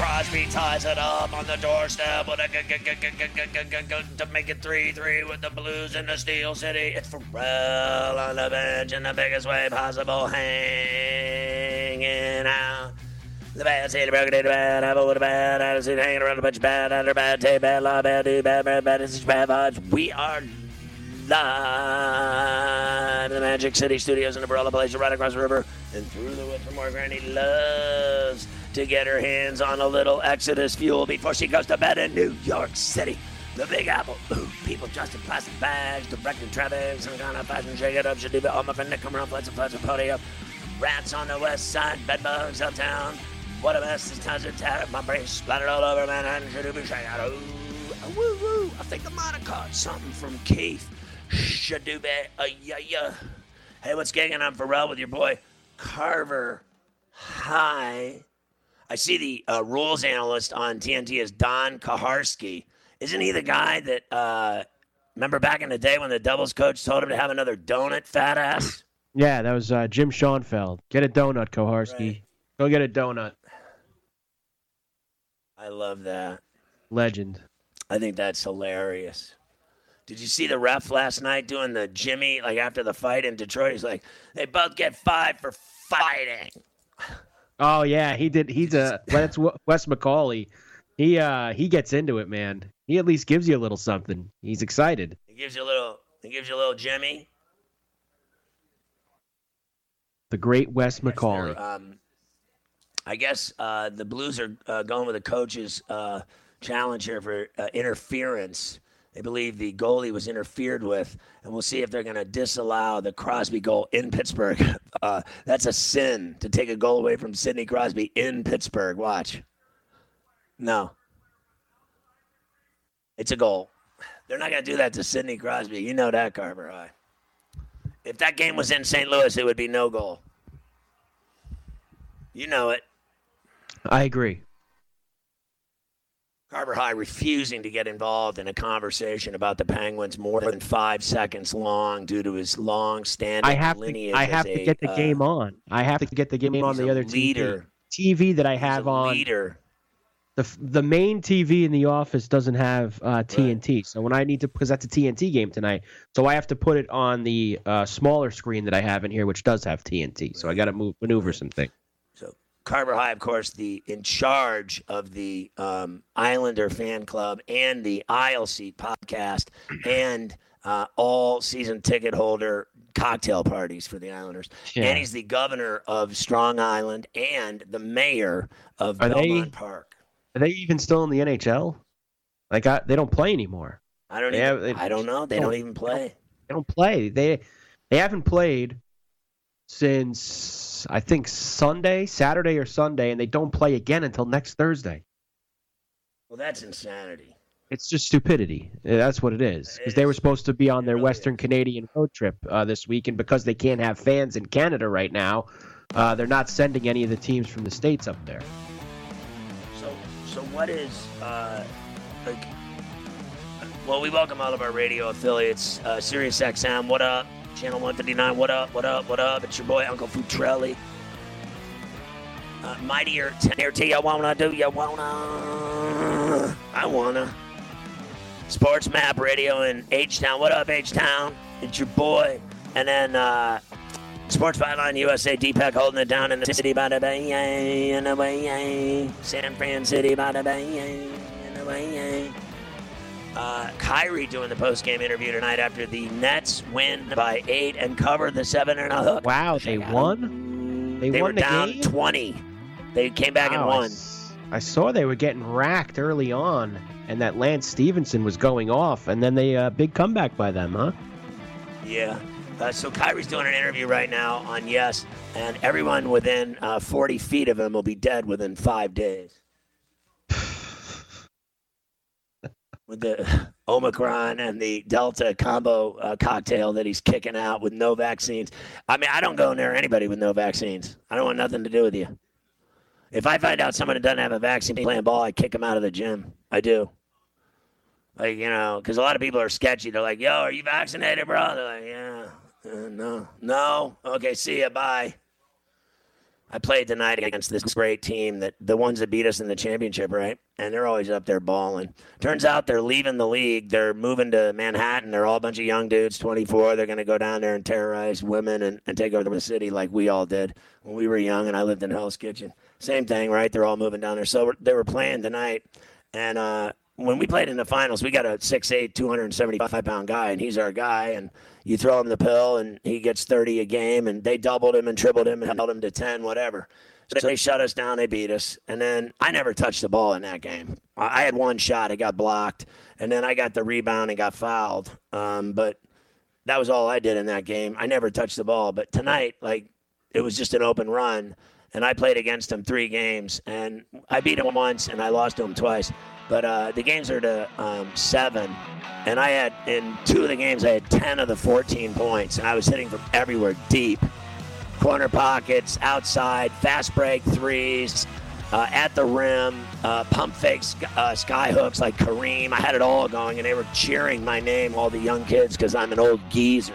Crosby ties it up on the doorstep with a g- g- g- g- g- g- g- g- to make it 3-3 with the Blues in the Steel City. It's Ferrall on the bench in the biggest way possible, hanging out. The bad, the broken, the bad, have a with a bad attitude, hanging around a bunch of bad, under bad, take bad, law, bad, do bad, bad, bad, it's bad vibes. We are live in the Magic City Studios in the Barella Place, right across the river and through the woods from more Granny loves to get her hands on a little Exodus fuel before she goes to bed in New York City. The Big Apple. Ooh, people dressed in plastic bags, directing traffic, some kind of fashion shake it up, should do it. All my friend come around, flats and flats and pony up. Rats on the west side, bedbugs uptown. What a mess, this time's a terror. My brain splattered all over Manhattan, should be shake out. Ah, woo woo. I think I might have caught something from Keith. Shadube, uh, yeah, yeah. Hey, what's gigging? I'm Ferrall with your boy Carver. Hi. I see the uh, rules analyst on TNT is Don Koharski. Isn't he the guy that, uh, remember back in the day when the Devils coach told him to have another donut, fat ass? Yeah, that was uh, Jim Schoenfeld. Get a donut, Koharski. Right. Go get a donut. I love that. Legend. I think that's hilarious. Did you see the ref last night doing the Jimmy, like after the fight in Detroit? He's like, they both get five for fighting. Oh yeah, he did. He's a that's Wes McCauley. He uh he gets into it, man. He at least gives you a little something. He's excited. He gives you a little, he gives you a little Jimmy. The great Wes McCauley. Um, I guess uh, the Blues are uh, going with the coach's uh, challenge here for uh, interference. They believe the goalie was interfered with, and we'll see if they're going to disallow the Crosby goal in Pittsburgh. Uh, that's a sin to take a goal away from Sidney Crosby in Pittsburgh. Watch. No. It's a goal. They're not going to do that to Sidney Crosby. You know that, Carver High. If that game was in St. Louis, it would be no goal. You know it. I agree. Carver High refusing to get involved in a conversation about the Penguins more than five seconds long due to his long-standing I have to. I have to a, get the uh, game on. I have to get the game on the other leader. TV. TV that I have on. leader. The the main TV in the office doesn't have uh, TNT, so when I need to because that's a TNT game tonight, so I have to put it on the uh, smaller screen that I have in here, which does have TNT. So I got to move maneuver something. So Carver High, of course, the in charge of the um, Islander fan club and the Aisle Seat podcast and uh, all season ticket holder cocktail parties for the Islanders. Yeah. And he's the governor of Strong Island and the mayor of Are they- Belmont Park. Are they even still in the NHL? Like I, they don't play anymore. I don't. Yeah, even, they- I don't know. They they don't don't- even play. They don't play. They they haven't played since I think Sunday, Saturday or Sunday, and they don't play again until next Thursday. Well, that's insanity. It's just stupidity. Uh, That's what it is. Because they were supposed to be on their really Western is. Canadian road trip uh, this week, and because they can't have fans in Canada right now, uh, they're not sending any of the teams from the states up there. So, so what is uh, like? Well, we welcome all of our radio affiliates. Uh, Sirius XM, what up? Channel 159, what up? What up? What up? It's your boy Uncle Futrelli. Uh, mightier, tenor T, you wanna do, you wanna, I wanna. Sports Map Radio in H Town. What up, H Town? It's your boy And then uh, Sports Byline USA, Deepak holding it down in the city by the bay, in the way, San Fran City by the bay, in the way. Uh, Kyrie doing the post-game interview tonight after the Nets win by eight and cover the seven and a hook. Wow, they won. They, They won were the down game? 20. They came back and won. I I saw they were getting racked early on, and that Lance Stephenson was going off, and then they uh, big comeback by them, huh? Yeah. Uh, so Kyrie's doing an interview right now on Yes, and everyone within uh, 40 feet of him will be dead within five days. With the Omicron and the Delta combo uh, cocktail that he's kicking out with no vaccines. I mean, I don't go near anybody with no vaccines. I don't want nothing to do with you. If I find out someone doesn't have a vaccine playing ball, I kick them out of the gym. I do. Like, you know, because a lot of people are sketchy. They're like, yo, are you vaccinated, bro? They're like, yeah. Uh, no. No? Okay, see ya. Bye. I played tonight against this great team that the ones that beat us in the championship, right? And they're always up there balling. Turns out they're leaving the league. They're moving to Manhattan. They're all a bunch of young dudes, 24. They're going to go down there and terrorize women and, and take over the city like we all did when we were young and I lived in Hell's Kitchen. Same thing, right? They're all moving down there. So they were playing tonight. And uh, when we played in the finals, we got a 6'8", 275 pound guy, and he's our guy. And you throw him the pill, and he gets 30 a game, and they doubled him and tripled him and held him to 10, whatever. So they shut us down, they beat us, and then I never touched the ball in that game. I had one shot, it got blocked, and then I got the rebound and got fouled. Um, but that was all I did in that game. I never touched the ball. But tonight, like, it was just an open run, and I played against him three games, and I beat him once, and I lost to him twice. But uh, the games are to um, seven, and I had in two of the games I had ten of the fourteen points, and I was hitting from everywhere deep, corner pockets, outside, fast break threes, uh, at the rim, uh, pump fakes, uh, sky hooks like Kareem. I had it all going, and they were cheering my name, all the young kids, because I'm an old geezer.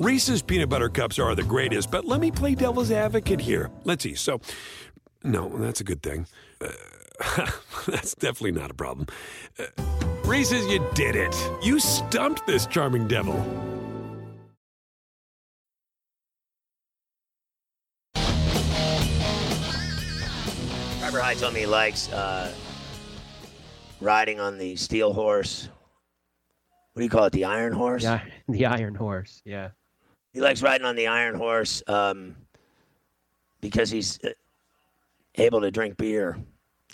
Reese's peanut butter cups are the greatest, but let me play devil's advocate here. Let's see. So, no, that's a good thing. Uh, that's definitely not a problem. Uh, Reese's, you did it. You stumped this charming devil. Robert High told me he likes uh, riding on the steel horse. What do you call it? The iron horse? Yeah, the Iron Horse. Yeah. He likes riding on the iron horse um, because he's uh, able to drink beer,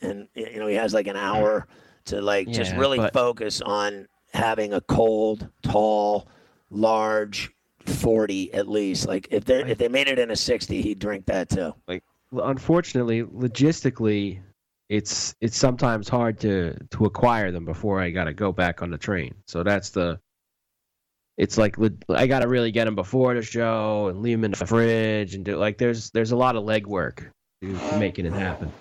and you know he has like an hour to like just really but- focus on having a cold, tall, large forty at least. Like if they if they made it in a sixty, he'd drink that too. Like, unfortunately, logistically, it's it's sometimes hard to to acquire them before I got to go back on the train. So that's the. It's like I got to really get them before the show and leave them in the fridge and do like there's there's a lot of legwork to to making it happen.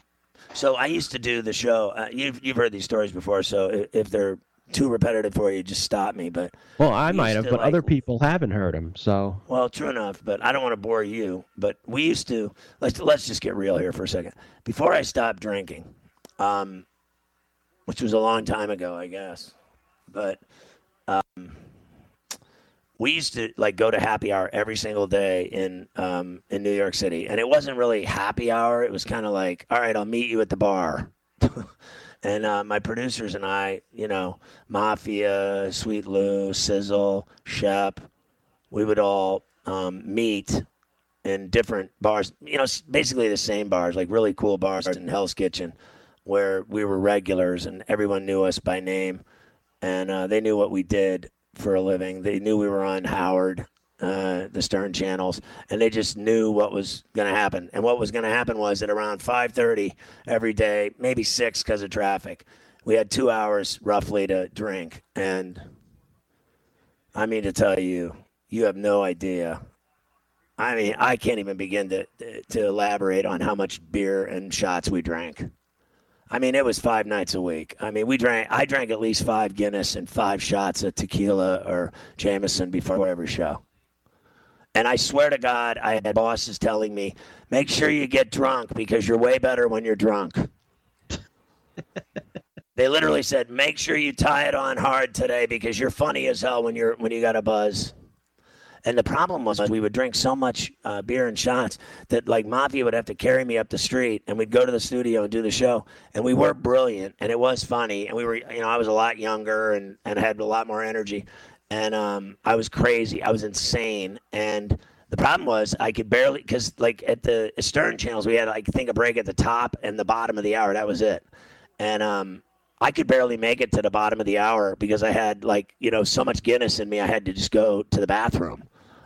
So I used to do the show. Uh, you've you've heard these stories before, so if, if they're too repetitive for you, just stop me. But Well, I might have, but like- other people haven't heard them. So Well, true enough, but I don't want to bore you. But we used to let's let's just get real here for a second. Before I stopped drinking, um, which was a long time ago, I guess, but um, we used to like go to happy hour every single day in um, in New York City, and it wasn't really happy hour. It was kind of like, all right, I'll meet you at the bar. and uh, my producers and I, you know, Mafia, Sweet Lou, Sizzle, Shep, we would all um, meet in different bars, you know, basically the same bars, like really cool bars in Hell's Kitchen, where we were regulars and everyone knew us by name, and uh, they knew what we did for a living. They knew we were on Howard, uh, the Stern channels, and they just knew what was going to happen. And what was going to happen was at around 5:30 every day, maybe six because of traffic, we had two hours roughly to drink. And I mean to tell you, you have no idea. I mean, I can't even begin to to elaborate on how much beer and shots we drank. I mean, it was five nights a week. I mean, we drank. I drank at least five Guinness and five shots of tequila or Jameson before every show. And I swear to God, I had bosses telling me, make sure you get drunk because you're way better when you're drunk. they literally said, make sure you tie it on hard today because you're funny as hell when you're when you got a buzz. And the problem was we would drink so much uh, beer and shots that like Mafia would have to carry me up the street, and we'd go to the studio and do the show. And we were brilliant, and it was funny, and we were, you know, I was a lot younger and and had a lot more energy and um, I was crazy. I was insane, and the problem was I could barely because like at the Stern channels we had like think a break at the top and the bottom of the hour. That was it, and um, I could barely make it to the bottom of the hour because I had like you know so much Guinness in me. I had to just go to the bathroom,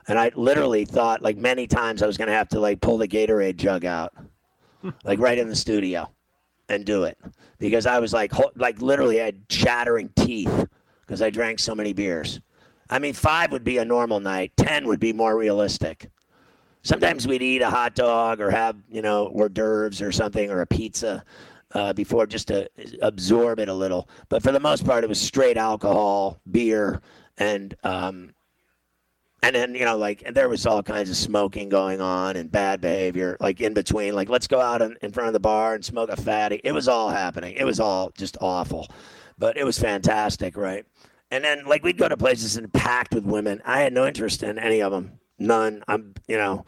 and I literally thought like many times I was gonna have to like pull the Gatorade jug out, like right in the studio, and do it because I was like like literally I had shattering teeth because I drank so many beers. I mean, five would be a normal night. Ten would be more realistic. Sometimes we'd eat a hot dog or have, you know, hors d'oeuvres or something or a pizza uh, before just to absorb it a little. But for the most part, it was straight alcohol, beer, and um, and then you know, like there was all kinds of smoking going on and bad behavior, like in between. Like let's go out in, in front of the bar and smoke a fatty. It was all happening. It was all just awful, but it was fantastic, right? And then like we'd go to places and packed with women. I had no interest in any of them. None. I'm you know,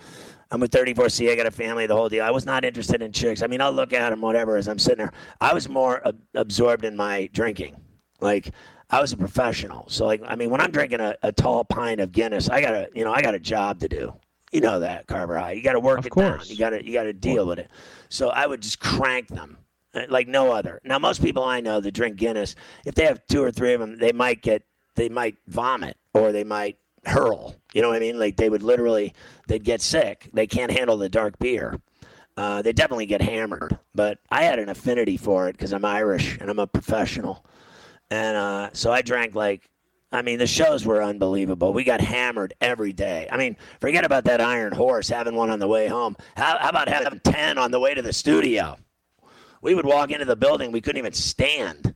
I'm a 34C. I got a family, the whole deal. I was not interested in chicks. I mean, I'll look at them, whatever, as I'm sitting there. I was more ab- absorbed in my drinking. Like I was a professional. So like, I mean, when I'm drinking a, a tall pint of Guinness, I got a you know I got a job to do. You know that, Carver High. You got to work of it course. down. You got to you got to deal with it. So I would just crank them uh, like no other. Now most people I know that drink Guinness, if they have two or three of them, they might get they might vomit or they might hurl. You know what I mean? Like they would literally, they'd get sick. They can't handle the dark beer. Uh, they definitely get hammered. But I had an affinity for it because I'm Irish and I'm a professional. And uh, so I drank like, I mean, the shows were unbelievable. We got hammered every day. I mean, forget about that Iron Horse having one on the way home. How, how about having 10 on the way to the studio? We would walk into the building, we couldn't even stand.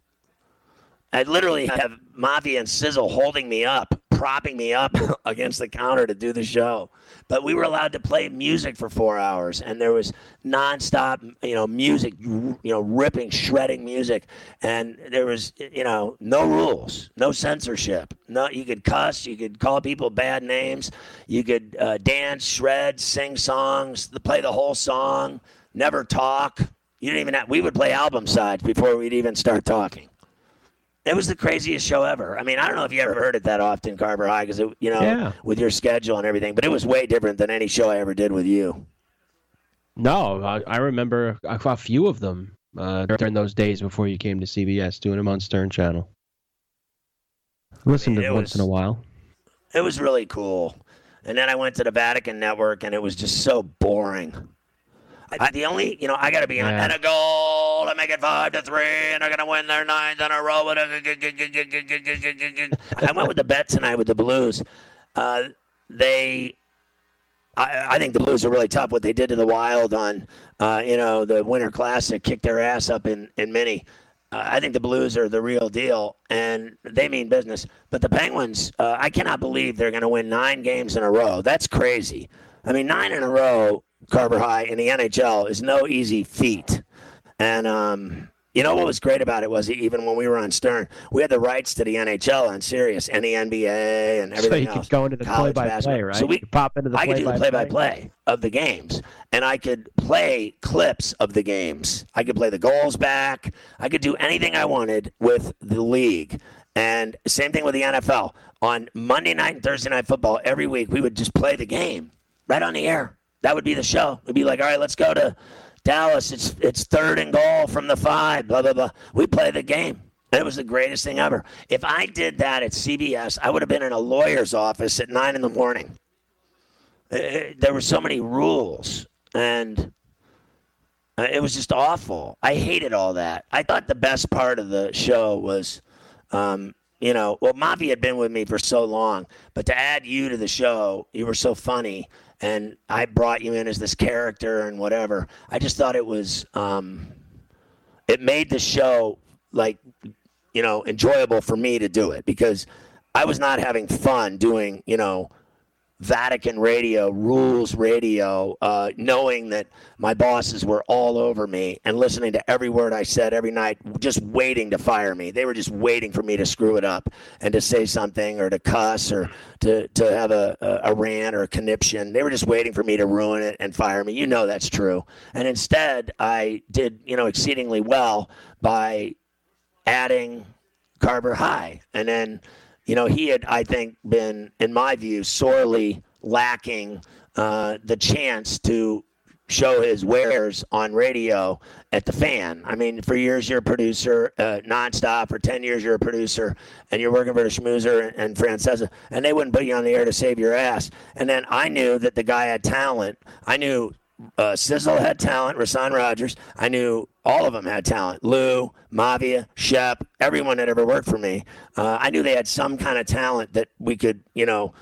I literally have Mafia and Sizzle holding me up, propping me up against the counter to do the show. But we were allowed to play music for four hours, and there was nonstop, you know, music, you know, ripping, shredding music, and there was, you know, no rules, no censorship. No, you could cuss, you could call people bad names, you could uh, dance, shred, sing songs, play the whole song, never talk. You didn't even have, we would play album sides before we'd even start talking. It was the craziest show ever. I mean, I don't know if you ever heard it that often, Carver High, because you know, Yeah. with your schedule and everything. But it was way different than any show I ever did with you. No, I, I remember a, a few of them uh, during those days before you came to CBS, doing them on Stern Channel. Listened mean, to once was- in a while. It was really cool. And then I went to the Vatican Network, and it was just so boring. I, the only, you know, I got to be on and a goal to make it five to three, and they're gonna win their ninth in a row. with a- I went with the bet tonight with the Blues. Uh, they, I, I think the Blues are really tough. What they did to the Wild on, uh, you know, the Winter Classic, kicked their ass up in in mini. Uh, I think the Blues are the real deal, and they mean business. But the Penguins, uh, I cannot believe they're going to win nine games in a row. That's crazy. I mean, nine in a row, Carver High in the NHL is no easy feat. And um, you know what was great about it was even when we were on Stern, we had the rights to the NHL on Sirius and the NBA and everything so you else. could go into the College play-by-play, basketball. right? So we could pop into the I could do the play-by-play. play-by-play of the games, and I could play clips of the games. I could play the goals back. I could do anything I wanted with the league. And same thing with the NFL. On Monday night and Thursday night football, every week we would just play the game right on the air. That would be the show. We'd be like, all right, let's go to Dallas. It's it's third and goal from the five. Blah blah blah. We play the game. And it was the greatest thing ever. If I did that at CBS, I would have been in a lawyer's office at nine in the morning. Uh, there were so many rules, and uh, it was just awful. I hated all that. I thought the best part of the show was, um, you know, well, Mavi had been with me for so long, but to add you to the show, you were so funny, and I brought you in as this character and whatever. I just thought it was, um, it made the show like, you know, enjoyable for me to do it because I was not having fun doing, you know, Vatican radio, rules radio, uh, knowing that my bosses were all over me and listening to every word I said every night, just waiting to fire me. They were just waiting for me to screw it up and to say something or to cuss or to, to have a, a, a rant or a conniption. They were just waiting for me to ruin it and fire me. You know that's true. And instead, I did, you know, exceedingly well by adding Carver High. And then, you know, he had, I think, been, in my view, sorely lacking uh, the chance to show his wares on radio at the fan. I mean, for years you're a producer uh, nonstop. For 10 years you're a producer and you're working for Schmoozer and, and Francesa, and they wouldn't put you on the air to save your ass. And then I knew that the guy had talent. I knew uh, Sizzle had talent, Rasan Rogers. I knew all of them had talent. Lou, Mavia, Shep, everyone that ever worked for me. Uh, I knew they had some kind of talent that we could, you know,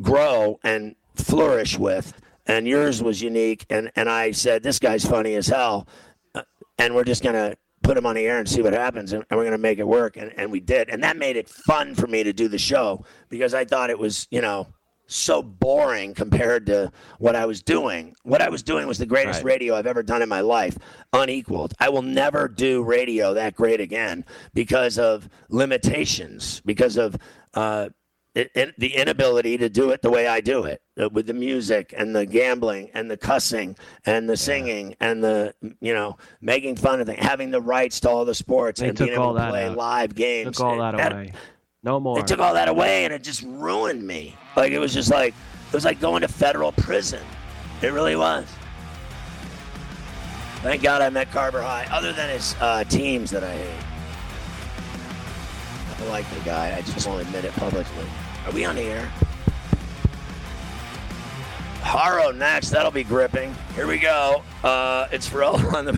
grow and flourish with. And yours was unique. And, and I said, this guy's funny as hell. Uh, and we're just going to put him on the air and see what happens. And, and we're going to make it work. And, and we did. And that made it fun for me to do the show because I thought it was, you know, so boring compared to what I was doing. What I was doing was the greatest Right. radio I've ever done in my life, unequaled. I will never do radio that great again because of limitations, because of uh, it, it, the inability to do it the way I do it, uh, with the music and the gambling and the cussing and the singing and the you know making fun of things, having the rights to all the sports They and being able to play out. live games. Took all that That- away. No more. they took all that away and it just ruined me. Like it was just like it was like going to federal prison. It really was. Thank God I met Carver High. Other than his uh, teams that I hate. I like the guy. I just won't admit it publicly. Are we on the air? Harow next. That'll be gripping. Here we go. Uh, it's Ferrall on the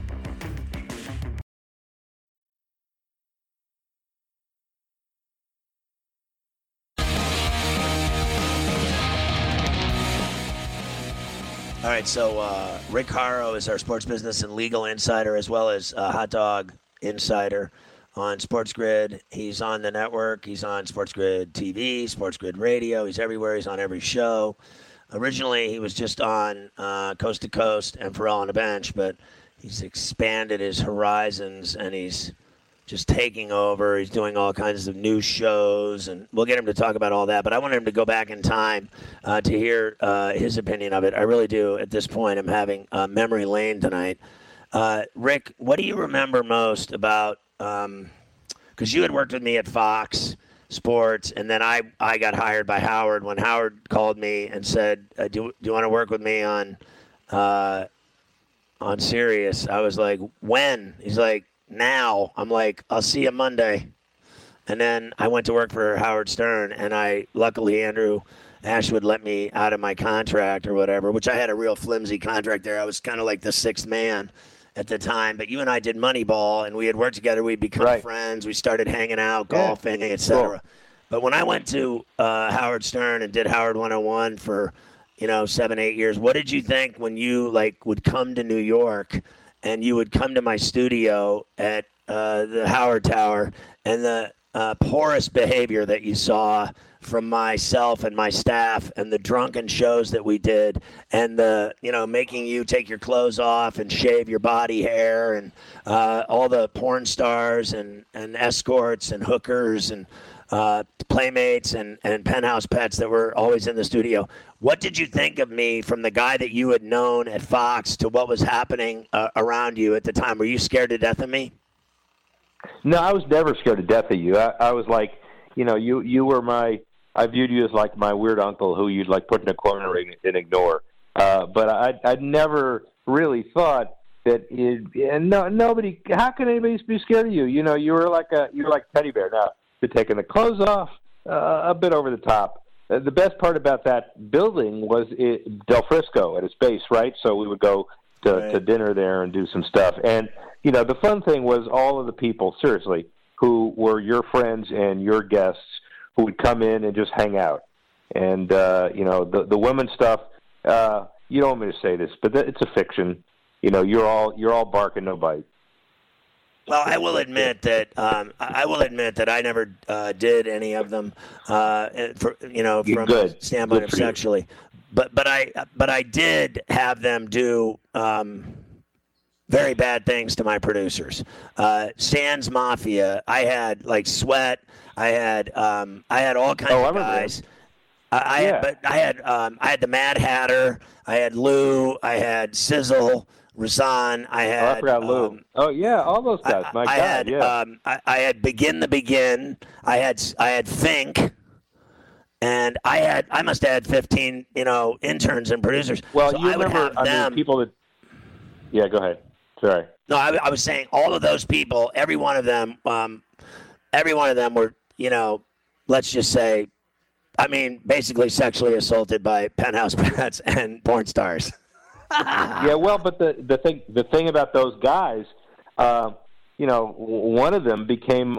All right, so uh, Rick Harow is our sports business and legal insider, as well as uh, hot dog insider on Sports Grid. He's on the network. He's on Sports Grid TV, Sports Grid Radio. He's everywhere. He's on every show. Originally, he was just on uh, Coast to Coast and Ferrall on the bench, but he's expanded his horizons and he's just taking over. He's doing all kinds of new shows, and we'll get him to talk about all that. But I wanted him to go back in time uh, to hear uh, his opinion of it. I really do. At this point, I'm having uh, memory lane tonight. Uh, Rick, what do you remember most about? Because um, you had worked with me at Fox Sports, and then I I got hired by Howard when Howard called me and said, uh, "Do do you want to work with me on?" Uh, on Sirius, I was like, "When?" He's like, now. I'm like, I'll see you Monday. And then I went to work for Howard Stern, and I luckily Andrew Ashwood let me out of my contract or whatever, which I had a real flimsy contract there. I was kind of like the sixth man at the time. But you and I did Moneyball, and we had worked together. We'd become right. friends. We started hanging out, golfing, yeah. etc. Cool. But when I went to uh, Howard Stern and did Howard 101 for you know seven, eight years, what did you think when you like would come to New York? And you would come to my studio at uh, the Howard Tower, and the uh, porous behavior that you saw from myself and my staff and the drunken shows that we did and the you know making you take your clothes off and shave your body hair and uh, all the porn stars and, and escorts and hookers and uh, playmates and, and penthouse pets that were always in the studio. What did you think of me from the guy that you had known at Fox to what was happening uh, around you at the time? Were you scared to death of me? No, I was never scared to death of you. I, I was like, you know, you you were my. I viewed you as like my weird uncle who you'd like put in a corner and, ignore. Uh, but I I never really thought that it, and no nobody. How can anybody be scared of you? You know, you were like a you were like teddy bear. Now to taking the clothes off uh, a bit over the top. Uh, the best part about that building was it, Del Frisco at its base, right? So we would go to, right. to dinner there and do some stuff. And you know, the fun thing was all of the people, seriously, who were your friends and your guests who would come in and just hang out. And uh, you know, the the women stuff. Uh, you don't want me to say this, but it's a fiction. You know, you're all you're all bark and no bite. Well, I will admit that um, I will admit that I never uh, did any of them. Uh, for, you know, from Good. a standpoint Good of sexually, but but I but I did have them do. Um, very bad things to my producers. Uh, Sands Mafia. I had like Sweat. I had um, I had all kinds oh, of guys. I, I yeah. had, but I had um, I had the Mad Hatter. I had Lou. I had Sizzle. Rasan. I had. Oh, I forgot Lou. Um, oh yeah, all those guys. My I, God, had, yeah. Um, I, I, had begin the begin. I had I had Fink, and I had I must have had fifteen you know interns and producers. Well, so you I would remember have I them. mean, people that. Yeah, go ahead. Sorry. No, I, I, was saying all of those people, every one of them, um, every one of them were you know, let's just say. I mean, basically sexually assaulted by penthouse pets and porn stars. yeah, well, but the the thing the thing about those guys, uh, you know, one of them became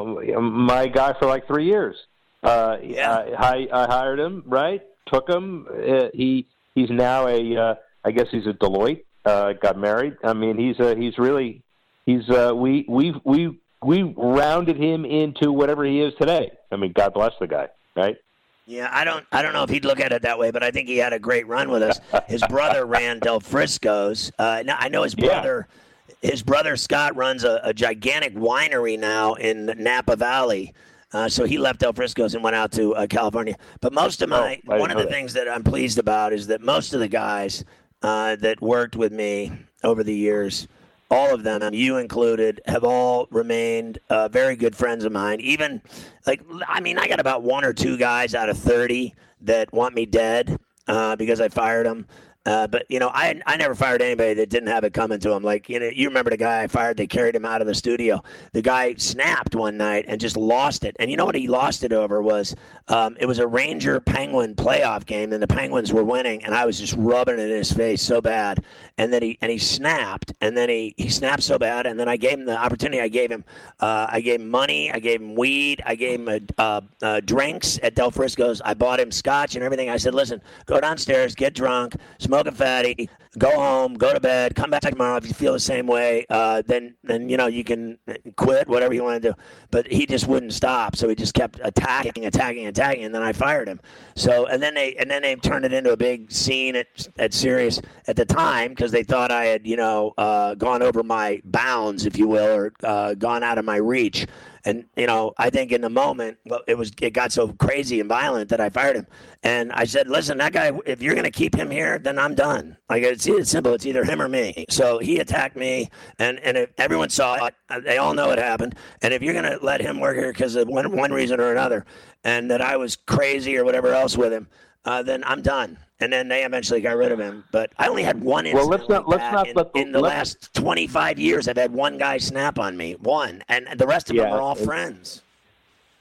my guy for like three years. Uh, yeah. I, I hired him, right? Took him. Uh, he he's now a uh, I guess he's a Deloitte. Uh, got married. I mean, he's uh, he's really he's uh, we we we we rounded him into whatever he is today. I mean, God bless the guy, right? Yeah, I don't I don't know if he'd look at it that way, but I think he had a great run with us. His brother ran Del Frisco's. Uh, I know his brother. Yeah. His brother Scott runs a, a, gigantic winery now in Napa Valley. Uh, so he left Del Frisco's and went out to uh, California. But most of my oh, one of the that. things that I'm pleased about is that most of the guys uh, that worked with me over the years all of them, you included, have all remained uh, very good friends of mine. Even, like, I mean, I got about one or two guys out of 30 that want me dead uh, because I fired them. Uh, but you know, I I never fired anybody that didn't have it coming to him. Like you know, you remember the guy I fired? They carried him out of the studio. The guy snapped one night and just lost it. And you know what he lost it over was um, it was a Ranger Penguin playoff game, and the Penguins were winning, and I was just rubbing it in his face so bad. And then he and he snapped, and then he he snapped so bad, and then I gave him the opportunity. I gave him uh, I gave him money, I gave him weed, I gave him uh, uh, drinks at Del Frisco's. I bought him scotch and everything. I said, listen, go downstairs, get drunk. Smoke smoke a fatty, go home, go to bed, come back tomorrow. If you feel the same way, uh, then then you know you can quit, whatever you want to do. But he just wouldn't stop, so he just kept attacking, attacking, attacking, and then I fired him. So and then they and then they turned it into a big scene at at Sirius at the time because they thought I had you know uh, gone over my bounds, if you will, or uh, gone out of my reach. And you know, I think in the moment, well, it was it got so crazy and violent that I fired him. And I said, "Listen, that guy. If you're going to keep him here, then I'm done. Like it's, it's simple. It's either him or me." So he attacked me, and and if everyone saw it, uh, they all know it happened. And if you're going to let him work here because of one one reason or another, and that I was crazy or whatever else with him, uh, then I'm done. And then they eventually got rid of him. But I only had one incident. Well, let's not like let's not in, let the, in the last 25 years. I've had one guy snap on me, one, and the rest of Yeah, them are all and- friends.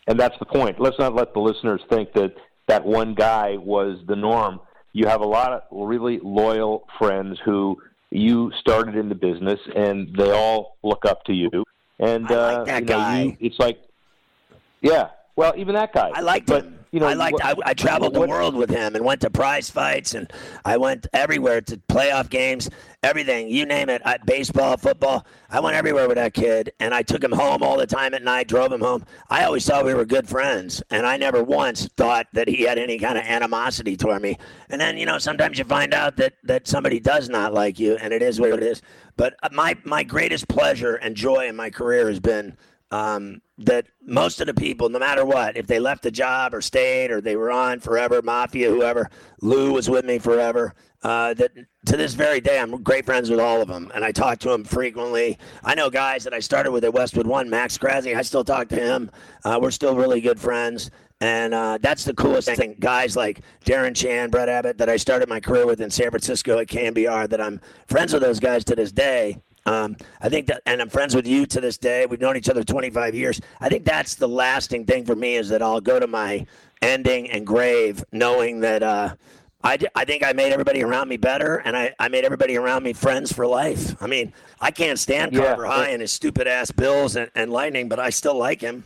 and that's the point. Let's not let the listeners think that that one guy was the norm. You have a lot of really loyal friends who you started in the business, and they all look up to you. And I like uh, that you know, guy. you, it's like, yeah. Well, even that guy. I liked but, him. You know, I liked. what- I, I traveled the world with him and went to prize fights, and I went everywhere to playoff games, everything you name it. I, baseball, football. I went everywhere with that kid, and I took him home all the time at night. Drove him home. I always thought we were good friends, and I never once thought that he had any kind of animosity toward me. And then you know, sometimes you find out that that somebody does not like you, and it is what it is. But uh, my my greatest pleasure and joy in my career has been um, that most of the people, no matter what, if they left the job or stayed or they were on forever, mafia, whoever, Lou was with me forever. Uh, that to this very day, I'm great friends with all of them, and I talk to them frequently. I know guys that I started with at Westwood One, Max Krasny. I still talk to him. Uh, we're still really good friends. And uh, that's the coolest thing. Guys like Darren Chan, Brett Abbott, that I started my career with in San Francisco at KNBR, that I'm friends with those guys to this day. Um, I think that, and I'm friends with you to this day. We've known each other 25 years. I think that's the lasting thing for me is that I'll go to my ending and grave knowing that uh, I think I made everybody around me better, and I, I made everybody around me friends for life. I mean, I can't stand Yeah. Carver High and his stupid ass Bills and, and Lightning, but I still like him.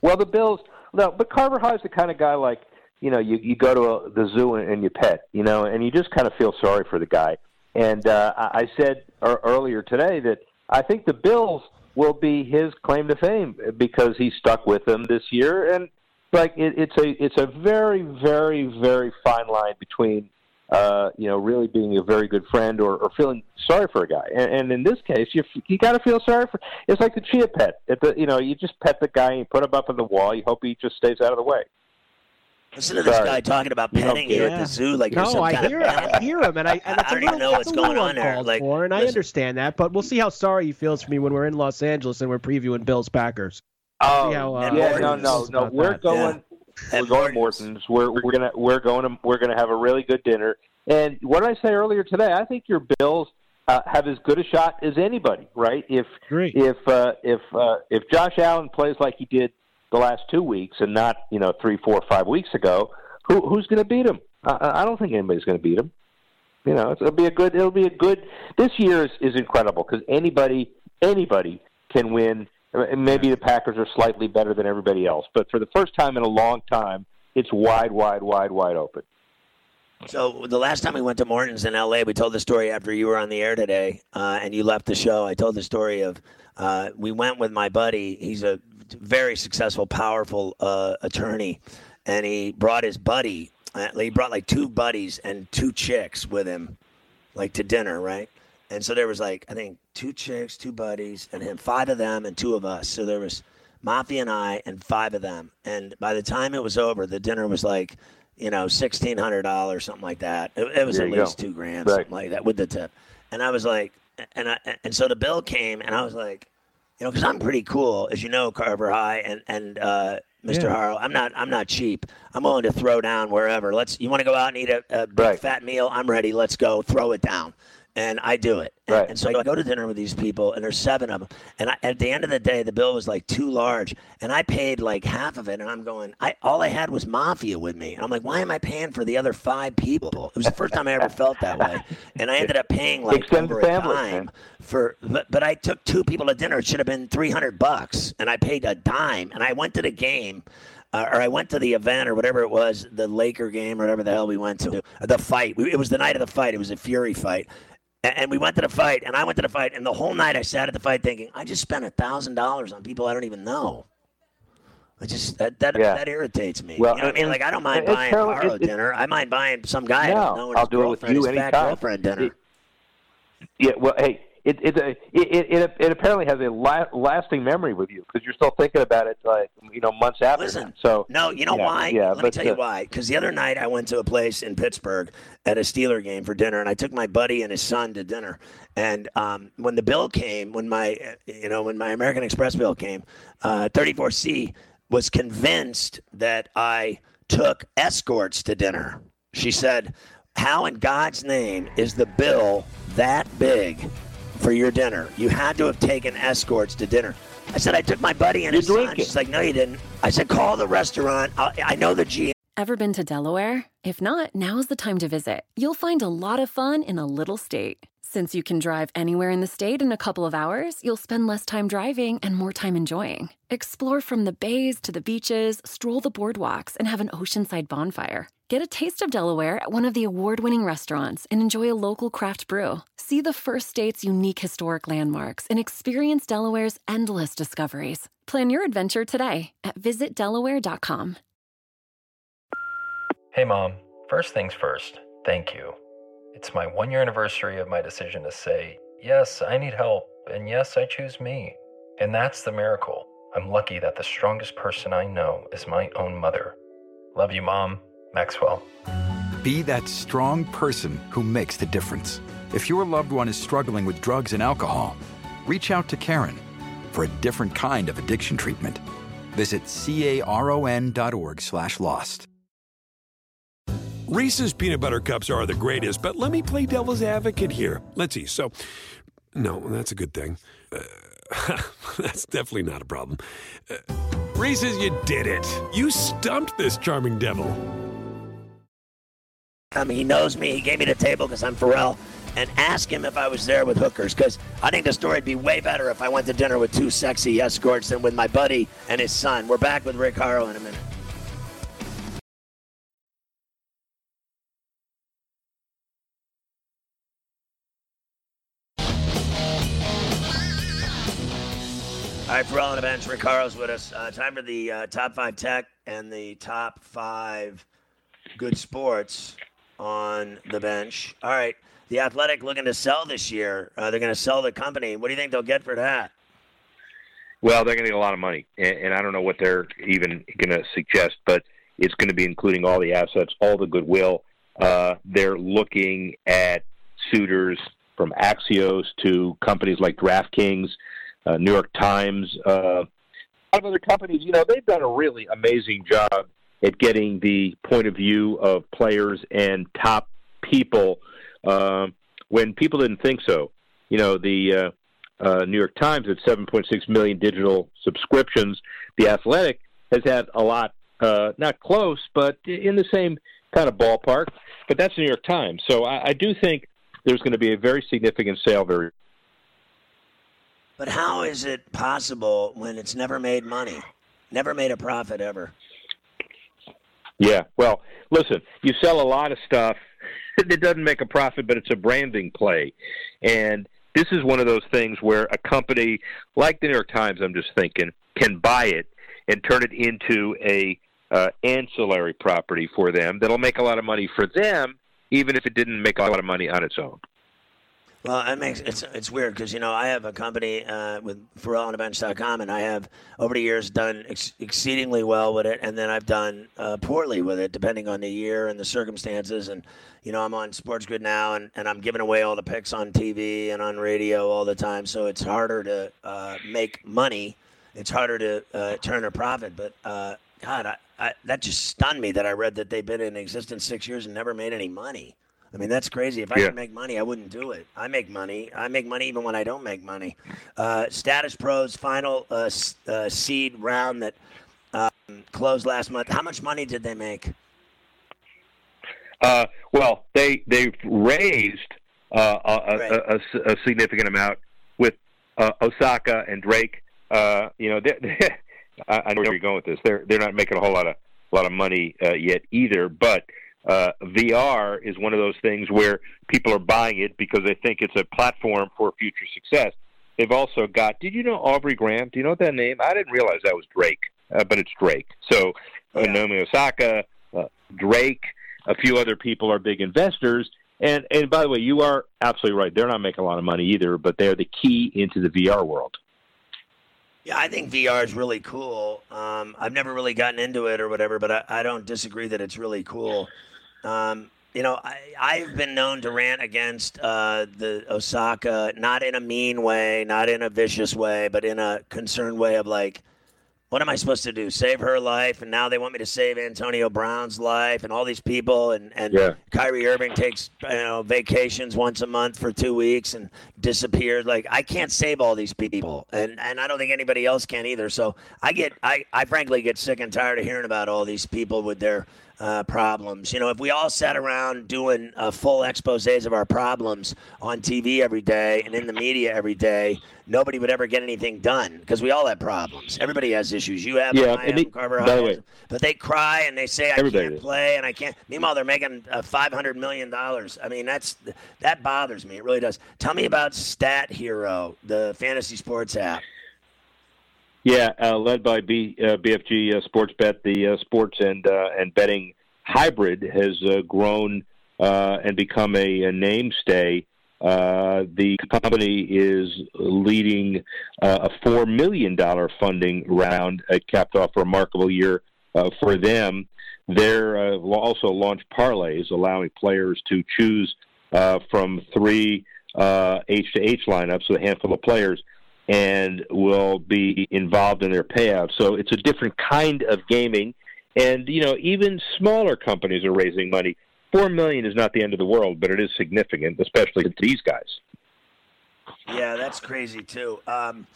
Well, the Bills. No, but Carver High's the kind of guy like you know you you go to a, the zoo and, and you pet you know, and you just kind of feel sorry for the guy. And uh, I said er, earlier today that I think the Bills will be his claim to fame because he stuck with them this year, and like it, it's a it's a very very very fine line between uh, you know really being a very good friend or, or feeling sorry for a guy. And, and in this case, you you got to feel sorry for. It's like the chia pet. At the you know you just pet the guy and you put him up on the wall. You hope he just stays out of the way. Listen to this Sorry. guy talking about You don't petting you get at the zoo like you're No, some I kind hear of I hear him, and I and I it's don't little, even know what's going on there. Like, for, and I understand that. But we'll see how sorry he feels for me when we're in Los Angeles and we're previewing Bills Packers. Oh how, uh, yeah, no, no, no. We're that. going. And we're going Morton's. Morton's. We're we're gonna we're going to we're gonna have a really good dinner. And what did I say earlier today? I think your Bills uh, have as good a shot as anybody, right? If Great. if uh, if uh, if Josh Allen plays like he did the last two weeks and not you know three, four, five weeks ago, who who's going to beat him? I, I don't think anybody's going to beat him. You know, it'll be a good. It'll be a good. This year is, is incredible because anybody anybody can win. Maybe the Packers are slightly better than everybody else, but for the first time in a long time, it's wide, wide, wide, wide open. So the last time we went to Morton's in L.A., we told the story after you were on the air today, uh, and you left the show. I told the story of uh, we went with my buddy. He's a very successful, powerful uh, attorney, and he brought his buddy. Uh, he brought like two buddies and two chicks with him, like to dinner, right? And so there was like I think two chicks, two buddies, and him, five of them and two of us. So there was Mafia and I and five of them. And by the time it was over, the dinner was like, you know, sixteen hundred dollars, something like that. It, it was There at least go. two grand, Right. something like that, with the tip. And I was like, and I and so the bill came, and I was like, you know, because I'm pretty cool, as you know, Carver High and and uh, Mr. Yeah. Harlow. I'm not I'm not cheap. I'm willing to throw down wherever. Let's. You want to go out and eat a, a big Right. fat meal? I'm ready. Let's go. Throw it down. And I do it. And, Right. and so I go to dinner with these people, and there's seven of them. And I, at the end of the day, the bill was like too large, and I paid like half of it. And I'm going, I all I had was mafia with me. And I'm like, why am I paying for the other five people? It was the first time I ever felt that way. And I ended up paying like Extended over family, a dime man. for. But, but I took two people to dinner. It should have been 300 bucks, and I paid a dime. And I went to the game. uh, or I went to the event or whatever it was, the Laker game or whatever the hell we went to, the fight. It was the night of the fight. It was a Fury fight. And we went to the fight, and I went to the fight, and the whole night I sat at the fight thinking, I just spent a thousand dollars on people I don't even know. I just that that, Yeah. that irritates me. Well, you know what I mean? Like I don't mind buying terrible- Carlo it- dinner. I mind buying some guy i don't know i'll his do it with you anytime. girlfriend dinner. It- Yeah, well, hey, it it it it, it apparently has a la- lasting memory with you because you're still thinking about it, like you know, months after. Listen, so no, you know yeah, why? Yeah, Let me tell you uh, why. Because the other night I went to a place in Pittsburgh at a Steeler game for dinner, and I took my buddy and his son to dinner. And um, when the bill came, when my uh, you know when my American Express bill came, uh, 34C was convinced that I took escorts to dinner. She said, "How in God's name is the bill that big?" For your dinner, you had to have taken escorts to dinner. I said I took my buddy and You're his son. drinking. She's like, no, you didn't. I said, call the restaurant. I, I know the GM. Ever been to Delaware? If not, now's the time to visit. You'll find a lot of fun in a little state. Since you can drive anywhere in the state in a couple of hours, you'll spend less time driving and more time enjoying. Explore from the bays to the beaches, stroll the boardwalks, and have an oceanside bonfire. Get a taste of Delaware at one of the award winning restaurants and enjoy a local craft brew. See the first state's unique historic landmarks and experience Delaware's endless discoveries. Plan your adventure today at visitdelaware.com. Hey, Mom. First things first, thank you. It's my one year anniversary of my decision to say, yes, I need help, and yes, I choose me. And that's the miracle. I'm lucky that the strongest person I know is my own mother. Love you, Mom. Maxwell. Be that strong person who makes the difference. If your loved one is struggling with drugs and alcohol, reach out to Caron for a different kind of addiction treatment. Visit caron.org slash lost. Reese's peanut butter cups are the greatest, but let me play devil's advocate here. Let's see. So, no, that's a good thing. Uh, that's definitely not a problem. Uh, Reese's, you did it. You stumped this charming devil. I mean, he knows me. He gave me the table because I'm Ferrall. And ask him if I was there with hookers because I think the story'd be way better if I went to dinner with two sexy escorts than with my buddy and his son. We're back with Rick Harow in a minute. All right, Ferrall on the. Rick Harow's with us. Uh, time for the uh, top five tech and the top five good sports on the bench. All right, the Athletic looking to sell this year. Uh, they're going to sell the company. What do you think they'll get for that? Well, they're going to get a lot of money, and, and I don't know what they're even going to suggest, but it's going to be including all the assets, all the goodwill. Uh, they're looking at suitors from Axios to companies like DraftKings, uh, New York Times, uh, a lot of other companies. You know, they've done a really amazing job at getting the point of view of players and top people uh, when people didn't think so. You know, the uh, uh, New York Times at 7.6 million digital subscriptions. The Athletic has had a lot, uh, not close, but in the same kind of ballpark. But that's the New York Times. So I, I do think there's going to be a very significant sale very But how is it possible when it's never made money, never made a profit ever? Yeah. Well, listen, you sell a lot of stuff that doesn't make a profit, but it's a branding play. And this is one of those things where a company like the New York Times, I'm just thinking, can buy it and turn it into a uh, ancillary property for them that'll make a lot of money for them, even if it didn't make a lot of money on its own. Well, it makes it's it's weird because you know I have a company uh, with FerrallOnTheBench.com, and I have over the years done ex- exceedingly well with it, and then I've done uh, poorly with it, depending on the year and the circumstances. And you know I'm on Sports Grid now, and, and I'm giving away all the picks on TV and on radio all the time, so it's harder to uh, make money. It's harder to uh, turn a profit. But uh, God, I, I, that just stunned me that I read that they've been in existence six years and never made any money. I mean, that's crazy. If I Yeah. could make money, I wouldn't do it. I make money. I make money even when I don't make money. Uh, StatusPRO's final uh, uh, seed round that um, closed last month. How much money did they make? Uh, well, they they've raised uh, a, a, a, a- significant amount with uh, Osaka and Drake. Uh, you know, they, I, I know where you're going with this. They're they're not making a whole lot of a lot of money uh, yet either, but uh, VR is one of those things where people are buying it because they think it's a platform for future success. They've also got. Did you know Aubrey Graham? Do you know that name? I didn't realize that was Drake, uh, but it's Drake. So uh, Yeah. Naomi Osaka, uh, Drake, a few other people are big investors. And and by the way, you are absolutely right. They're not making a lot of money either, but they're the key into the VR world. Yeah, I think VR is really cool. Um, I've never really gotten into it or whatever, but I, I don't disagree that it's really cool. Um, you know, I, I've been known to rant against uh, the Osaka, not in a mean way, not in a vicious way, but in a concerned way of like, what am I supposed to do? Save her life, and now they want me to save Antonio Brown's life, and all these people, and and Yeah. Kyrie Irving takes you know vacations once a month for two weeks and disappears. Like I can't save all these people, and and I don't think anybody else can either. So I get I I frankly get sick and tired of hearing about all these people with their uh, problems. You know, if we all sat around doing uh, full exposés of our problems on TV every day and in the media every day, nobody would ever get anything done because we all have problems. Everybody has issues. You have Yeah, I have Carver by the way- But they cry and they say I can't does. play and I can't. Meanwhile, they're making uh, five hundred million dollars. I mean, that's that bothers me. It really does. Tell me about Stat Hero, the fantasy sports app. Yeah, uh, led by B, uh, BFG uh, Sportsbet, the uh, sports and uh, and betting hybrid has uh, grown and become a, a namestay. The company is leading a four million dollar funding round. Capped off a remarkable year for them. They're also launched parlays, allowing players to choose from three H to H lineups with a handful of players and will be involved in their payouts. So it's a different kind of gaming. And you know, even smaller companies are raising money. Four million is not the end of the world, but it is significant, especially to these guys. Yeah, that's crazy too. Um,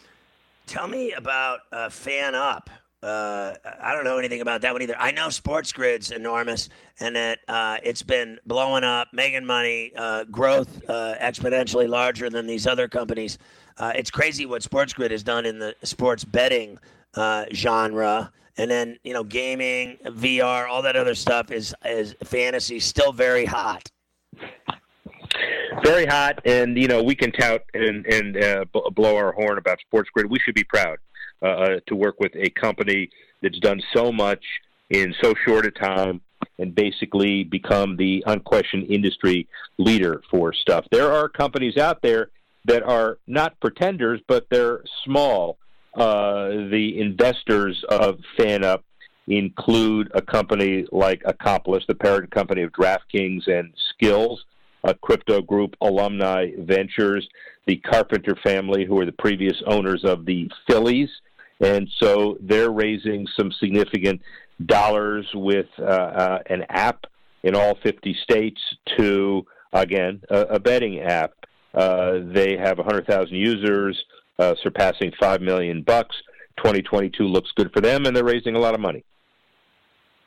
tell me about uh, FanUp. Uh, I don't know anything about that one either. I know Sports Grid's enormous and that uh, it's been blowing up, making money, uh, growth uh, exponentially larger than these other companies. Uh, it's crazy what Sports Grid has done in the sports betting uh, genre. And then you know, gaming, VR, all that other stuff is is fantasy still very hot. Very hot, and you know we can tout and and blow our horn about Sports Grid. We should be proud uh, uh, to work with a company that's done so much in so short a time and basically become the unquestioned industry leader for stuff. There are companies out there that are not pretenders, but they're small. Uh, the investors of FanUp include a company like Accomplice, the parent company of DraftKings and Skills, a crypto group, Alumni Ventures, the Carpenter family, who are the previous owners of the Phillies. And so they're raising some significant dollars with uh, uh, an app in all 50 states to, again, a, a betting app. Uh, they have 100,000 users, uh, surpassing 5 million bucks. 2022 looks good for them, and they're raising a lot of money.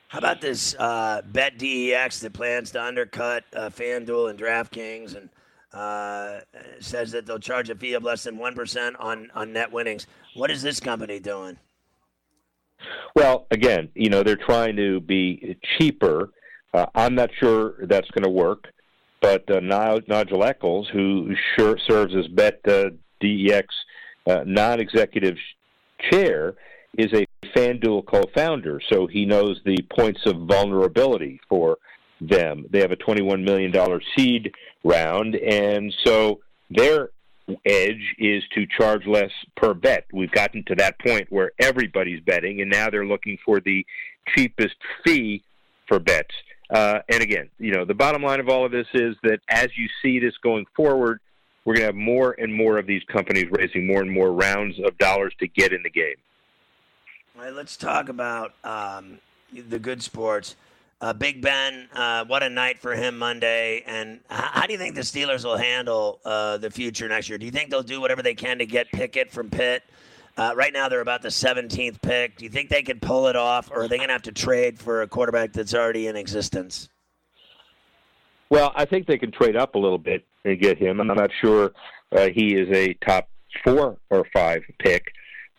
How about this uh, BetDEX that plans to undercut uh, FanDuel and DraftKings and uh, says that they'll charge a fee of less than 1% on, on net winnings? What is this company doing? Well, again, you know, they're trying to be cheaper. Uh, I'm not sure that's going to work, but uh, Nigel, Eccles, who sure serves as Bet uh, DEX uh, non-executive chair, is a FanDuel co-founder, so he knows the points of vulnerability for them. They have a $21 million seed round, and so their edge is to charge less per bet. We've gotten to that point where everybody's betting, and now they're looking for the cheapest fee for bets. Uh, and again, you know, the bottom line of all of this is that as you see this going forward, we're going to have more and more of these companies raising more and more rounds of dollars to get in the game. All right, let's talk about um, the good sports. Uh, Big Ben, uh, what a night for him Monday. And h- how do you think the Steelers will handle uh, the future next year? Do you think they'll do whatever they can to get Pickett from Pitt? Uh, right now, they're about the 17th pick. Do you think they could pull it off, or are they going to have to trade for a quarterback that's already in existence? Well, I think they can trade up a little bit and get him. I'm not sure uh, he is a top four or five pick,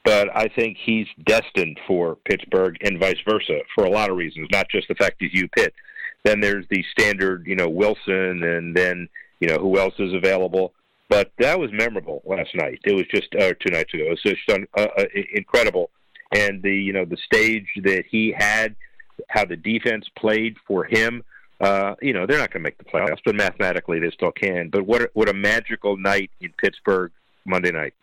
but I think he's destined for Pittsburgh and vice versa for a lot of reasons, not just the fact he's U Pitt. Then there's the standard, you know, Wilson, and then you know who else is available. But that was memorable last night. It was just uh, two nights ago. It was just uh, uh, incredible, and the you know the stage that he had, how the defense played for him. Uh, you know they're not going to make the playoffs, but mathematically they still can. But what a, what a magical night in Pittsburgh Monday night.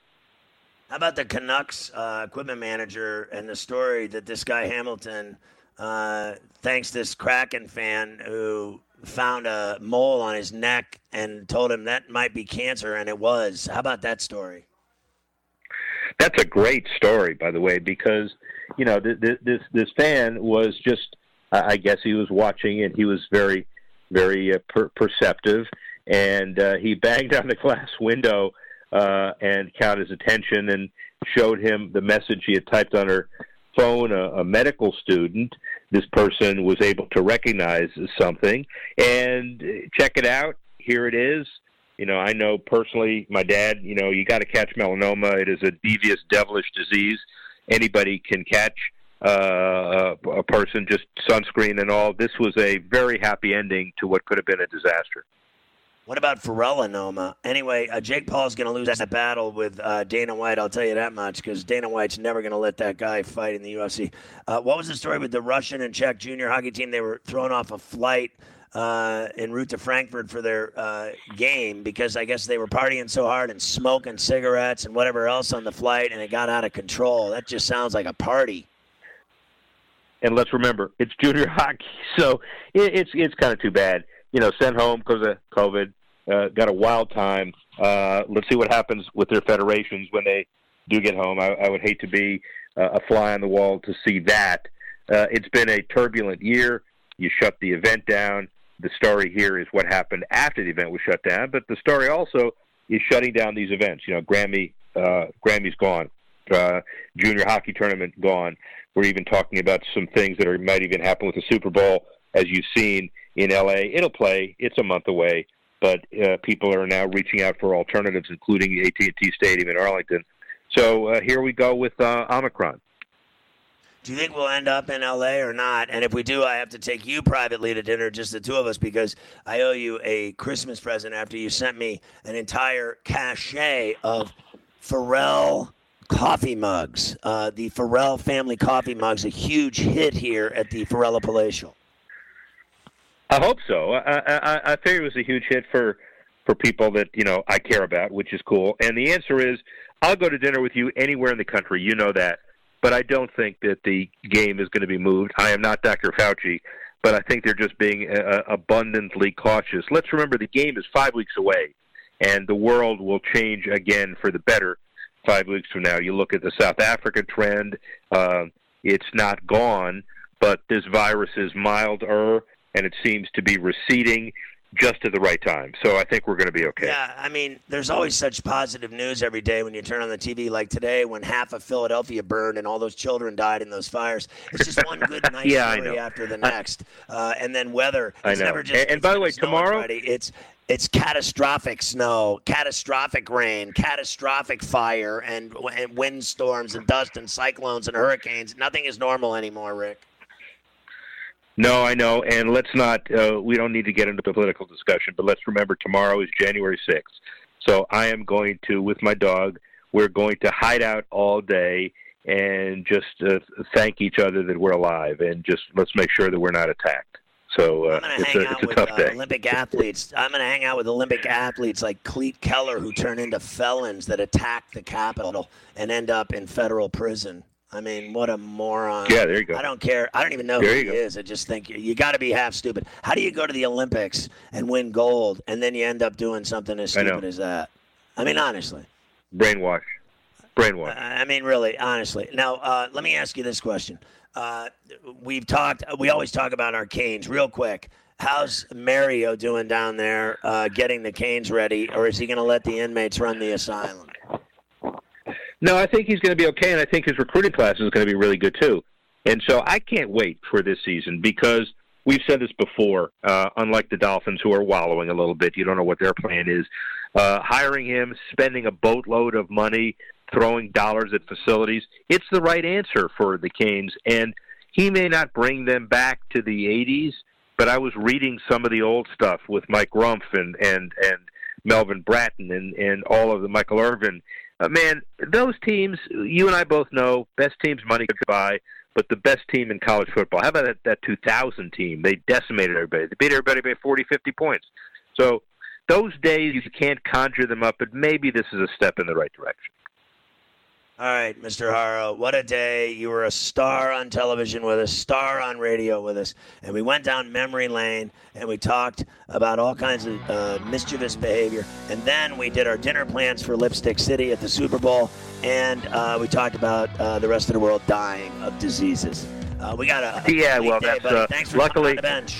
How about the Canucks uh, equipment manager and the story that this guy Hamilton uh, thanks this Kraken fan who found a mole on his neck and told him that might be cancer, and it was. How about that story? That's a great story, by the way, because you know th- th- this this fan was just, uh, I guess he was watching and he was very, very uh, per- perceptive, and uh, he banged on the glass window uh, and caught his attention and showed him the message he had typed on her phone. A, a medical student, this person was able to recognize something and check it out. Here it is. You know, I know personally, my dad. You know, you got to catch melanoma. It is a devious, devilish disease. Anybody can catch uh, a person, just sunscreen and all. This was a very happy ending to what could have been a disaster. What about Noma? Anyway, uh, Jake Paul's going to lose that battle with uh, Dana White. I'll tell you that much because Dana White's never going to let that guy fight in the UFC. Uh, what was the story with the Russian and Czech junior hockey team? They were thrown off a flight uh, en route to Frankfurt for their uh, game because I guess they were partying so hard and smoking cigarettes and whatever else on the flight, and it got out of control. That just sounds like a party. And let's remember, it's junior hockey, so it, it's it's kind of too bad you know, sent home because of COVID. Uh, got a wild time. Uh, let's see what happens with their federations when they do get home. I, I would hate to be uh, a fly on the wall to see that. Uh, it's been a turbulent year. You shut the event down. The story here is what happened after the event was shut down, but the story also is shutting down these events. You know, Grammy, uh, Grammy's gone, uh, junior hockey tournament gone. We're even talking about some things that are, might even happen with the Super Bowl, as you've seen in LA. It'll play. It's a month away, but uh, people are now reaching out for alternatives, including the AT&T Stadium in Arlington. So uh, here we go with uh, Omicron. Do you think we'll end up in LA or not? And if we do, I have to take you privately to dinner, just the two of us, because I owe you a Christmas present after you sent me an entire cachet of Ferrall coffee mugs. Uh, the Ferrall family coffee mugs, a huge hit here at the Ferrall Palatial. I hope so. I, I, I figure it was a huge hit for for people that you know I care about, which is cool. And the answer is, I'll go to dinner with you anywhere in the country. You know that. But I don't think that the game is going to be moved. I am not Dr. Fauci, but I think they're just being uh, abundantly cautious. Let's remember the game is five weeks away, and the world will change again for the better five weeks from now. You look at the South Africa trend; uh, it's not gone, but this virus is milder and it seems to be receding just at the right time. So I think we're going to be okay. Yeah, I mean, there's always such positive news every day when you turn on the TV, like today when half of Philadelphia burned and all those children died in those fires. It's just one good nice yeah, story after the next. Uh, and then weather. It's I know. Never just, and, and by the way, tomorrow it's it's catastrophic snow, catastrophic rain, catastrophic fire, and, and windstorms and dust and cyclones and hurricanes. Nothing is normal anymore, Rick. No, I know, and let's not. Uh, we don't need to get into the political discussion, but let's remember tomorrow is January sixth. So I am going to, with my dog, we're going to hide out all day and just uh, thank each other that we're alive, and just let's make sure that we're not attacked. So uh, it's a, it's a with, tough uh, day. Olympic athletes. I'm going to hang out with Olympic athletes like Klete Keller, who turn into felons that attack the Capitol and end up in federal prison. I mean, what a moron. Yeah, there you go. I don't care. I don't even know there who he go. is. I just think you, you got to be half stupid. How do you go to the Olympics and win gold and then you end up doing something as stupid as that? I mean, honestly. Brainwash. Brainwash. I mean, really, honestly. Now, uh, let me ask you this question. Uh, we've talked, we always talk about our canes real quick. How's Mario doing down there uh, getting the canes ready, or is he going to let the inmates run the asylum? No, I think he's going to be okay, and I think his recruiting class is going to be really good too. And so I can't wait for this season because we've said this before. Uh, unlike the Dolphins, who are wallowing a little bit, you don't know what their plan is. Uh, hiring him, spending a boatload of money throwing dollars at facilities. It's the right answer for the Canes, and he may not bring them back to the '80s, but I was reading some of the old stuff with Mike Rumph and and and Melvin Bratton and and all of the Michael Irvin. Uh, man, those teams, you and I both know, best teams money could buy, but the best team in college football. How about that, that 2000 team? They decimated everybody. They beat everybody by 40, 50 points. So those days, you can't conjure them up, but maybe this is a step in the right direction. All right, Mr. Harow, what a day. You were a star on television with us, star on radio with us. And we went down memory lane and we talked about all kinds of uh, mischievous behavior. And then we did our dinner plans for Lipstick City at the Super Bowl. And uh, we talked about uh, the rest of the world dying of diseases. Uh, we got a. Yeah, well, day, that's. buddy. Uh, Thanks for luckily, on the bench.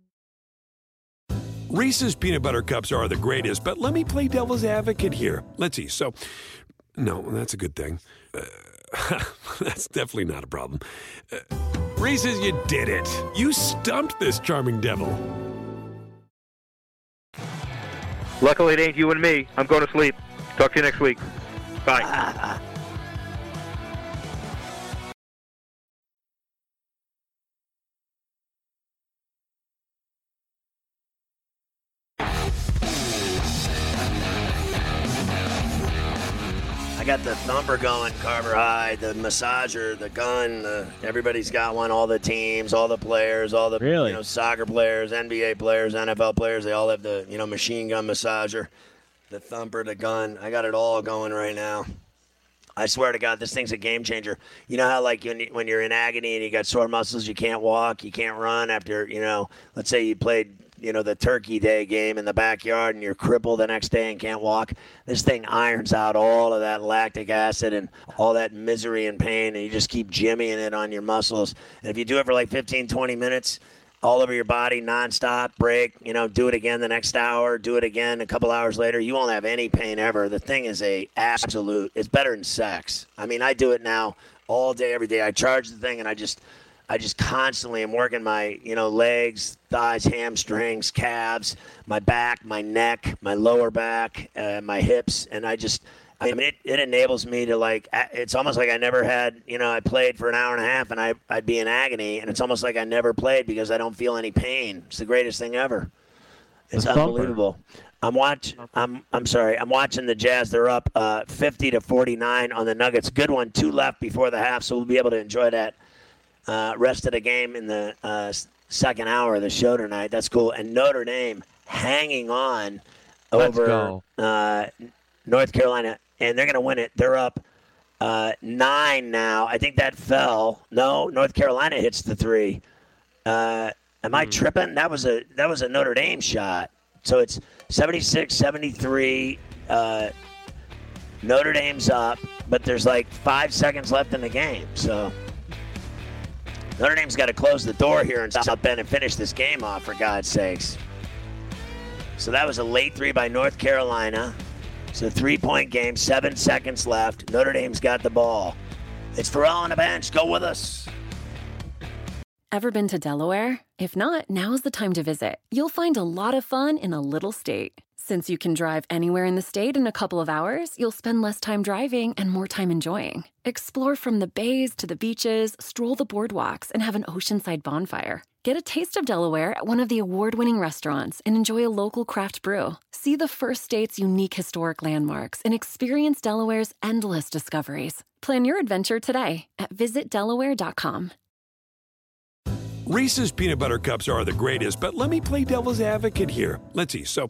Reese's peanut butter cups are the greatest, but let me play devil's advocate here. Let's see. So, no, that's a good thing. Uh, that's definitely not a problem. Uh, Reese's, you did it. You stumped this charming devil. luckily, it ain't you and me. I'm going to sleep. Talk to you next week. Bye. got the thumper going, Carver High, the massager, the gun. The, everybody's got one. All the teams, all the players, all the Really? you know soccer players, NBA players, NFL players. They all have the you know machine gun massager, the thumper, the gun. I got it all going right now. I swear to God, this thing's a game changer. You know how like when, you- when you're in agony and you got sore muscles, you can't walk, you can't run after you know. Let's say you played you know the Turkey Day game in the backyard and you're crippled the next day and can't walk. This thing irons out all of that lactic acid and all that misery and pain, and you just keep jimmying it on your muscles. And if you do it for like 15, 20 minutes, all over your body nonstop break you know do it again the next hour do it again a couple hours later you won't have any pain ever the thing is a absolute it's better than sex i mean i do it now all day every day i charge the thing and i just i just constantly am working my you know legs thighs hamstrings calves my back my neck my lower back uh, my hips and i just I mean, it, it enables me to like. It's almost like I never had. You know, I played for an hour and a half, and I I'd be in agony, and it's almost like I never played because I don't feel any pain. It's the greatest thing ever. It's unbelievable. I'm watch. I'm I'm sorry. I'm watching the Jazz. They're up uh, 50 to 49 on the Nuggets. Good one. Two left before the half, so we'll be able to enjoy that uh, rest of the game in the uh, second hour of the show tonight. That's cool. And Notre Dame hanging on over. Uh, North Carolina, and they're going to win it. They're up uh, nine now. I think that fell. No, North Carolina hits the three. Uh, am I tripping? That was a that was a Notre Dame shot. So it's 76-73. Uh, Notre Dame's up, but there's like five seconds left in the game. So Notre Dame's got to close the door here in South Bend and finish this game off, for God's sakes. So that was a late three by North Carolina. It's a three point game, seven seconds left. Notre Dame's got the ball. It's Ferrall on the bench. Go with us. Ever been to Delaware? If not, now's the time to visit. You'll find a lot of fun in a little state. Since you can drive anywhere in the state in a couple of hours, you'll spend less time driving and more time enjoying. Explore from the bays to the beaches, stroll the boardwalks, and have an oceanside bonfire. Get a taste of Delaware at one of the award winning restaurants and enjoy a local craft brew. See the first state's unique historic landmarks and experience Delaware's endless discoveries. Plan your adventure today at visitdelaware.com. Reese's peanut butter cups are the greatest, but let me play devil's advocate here. Let's see. So,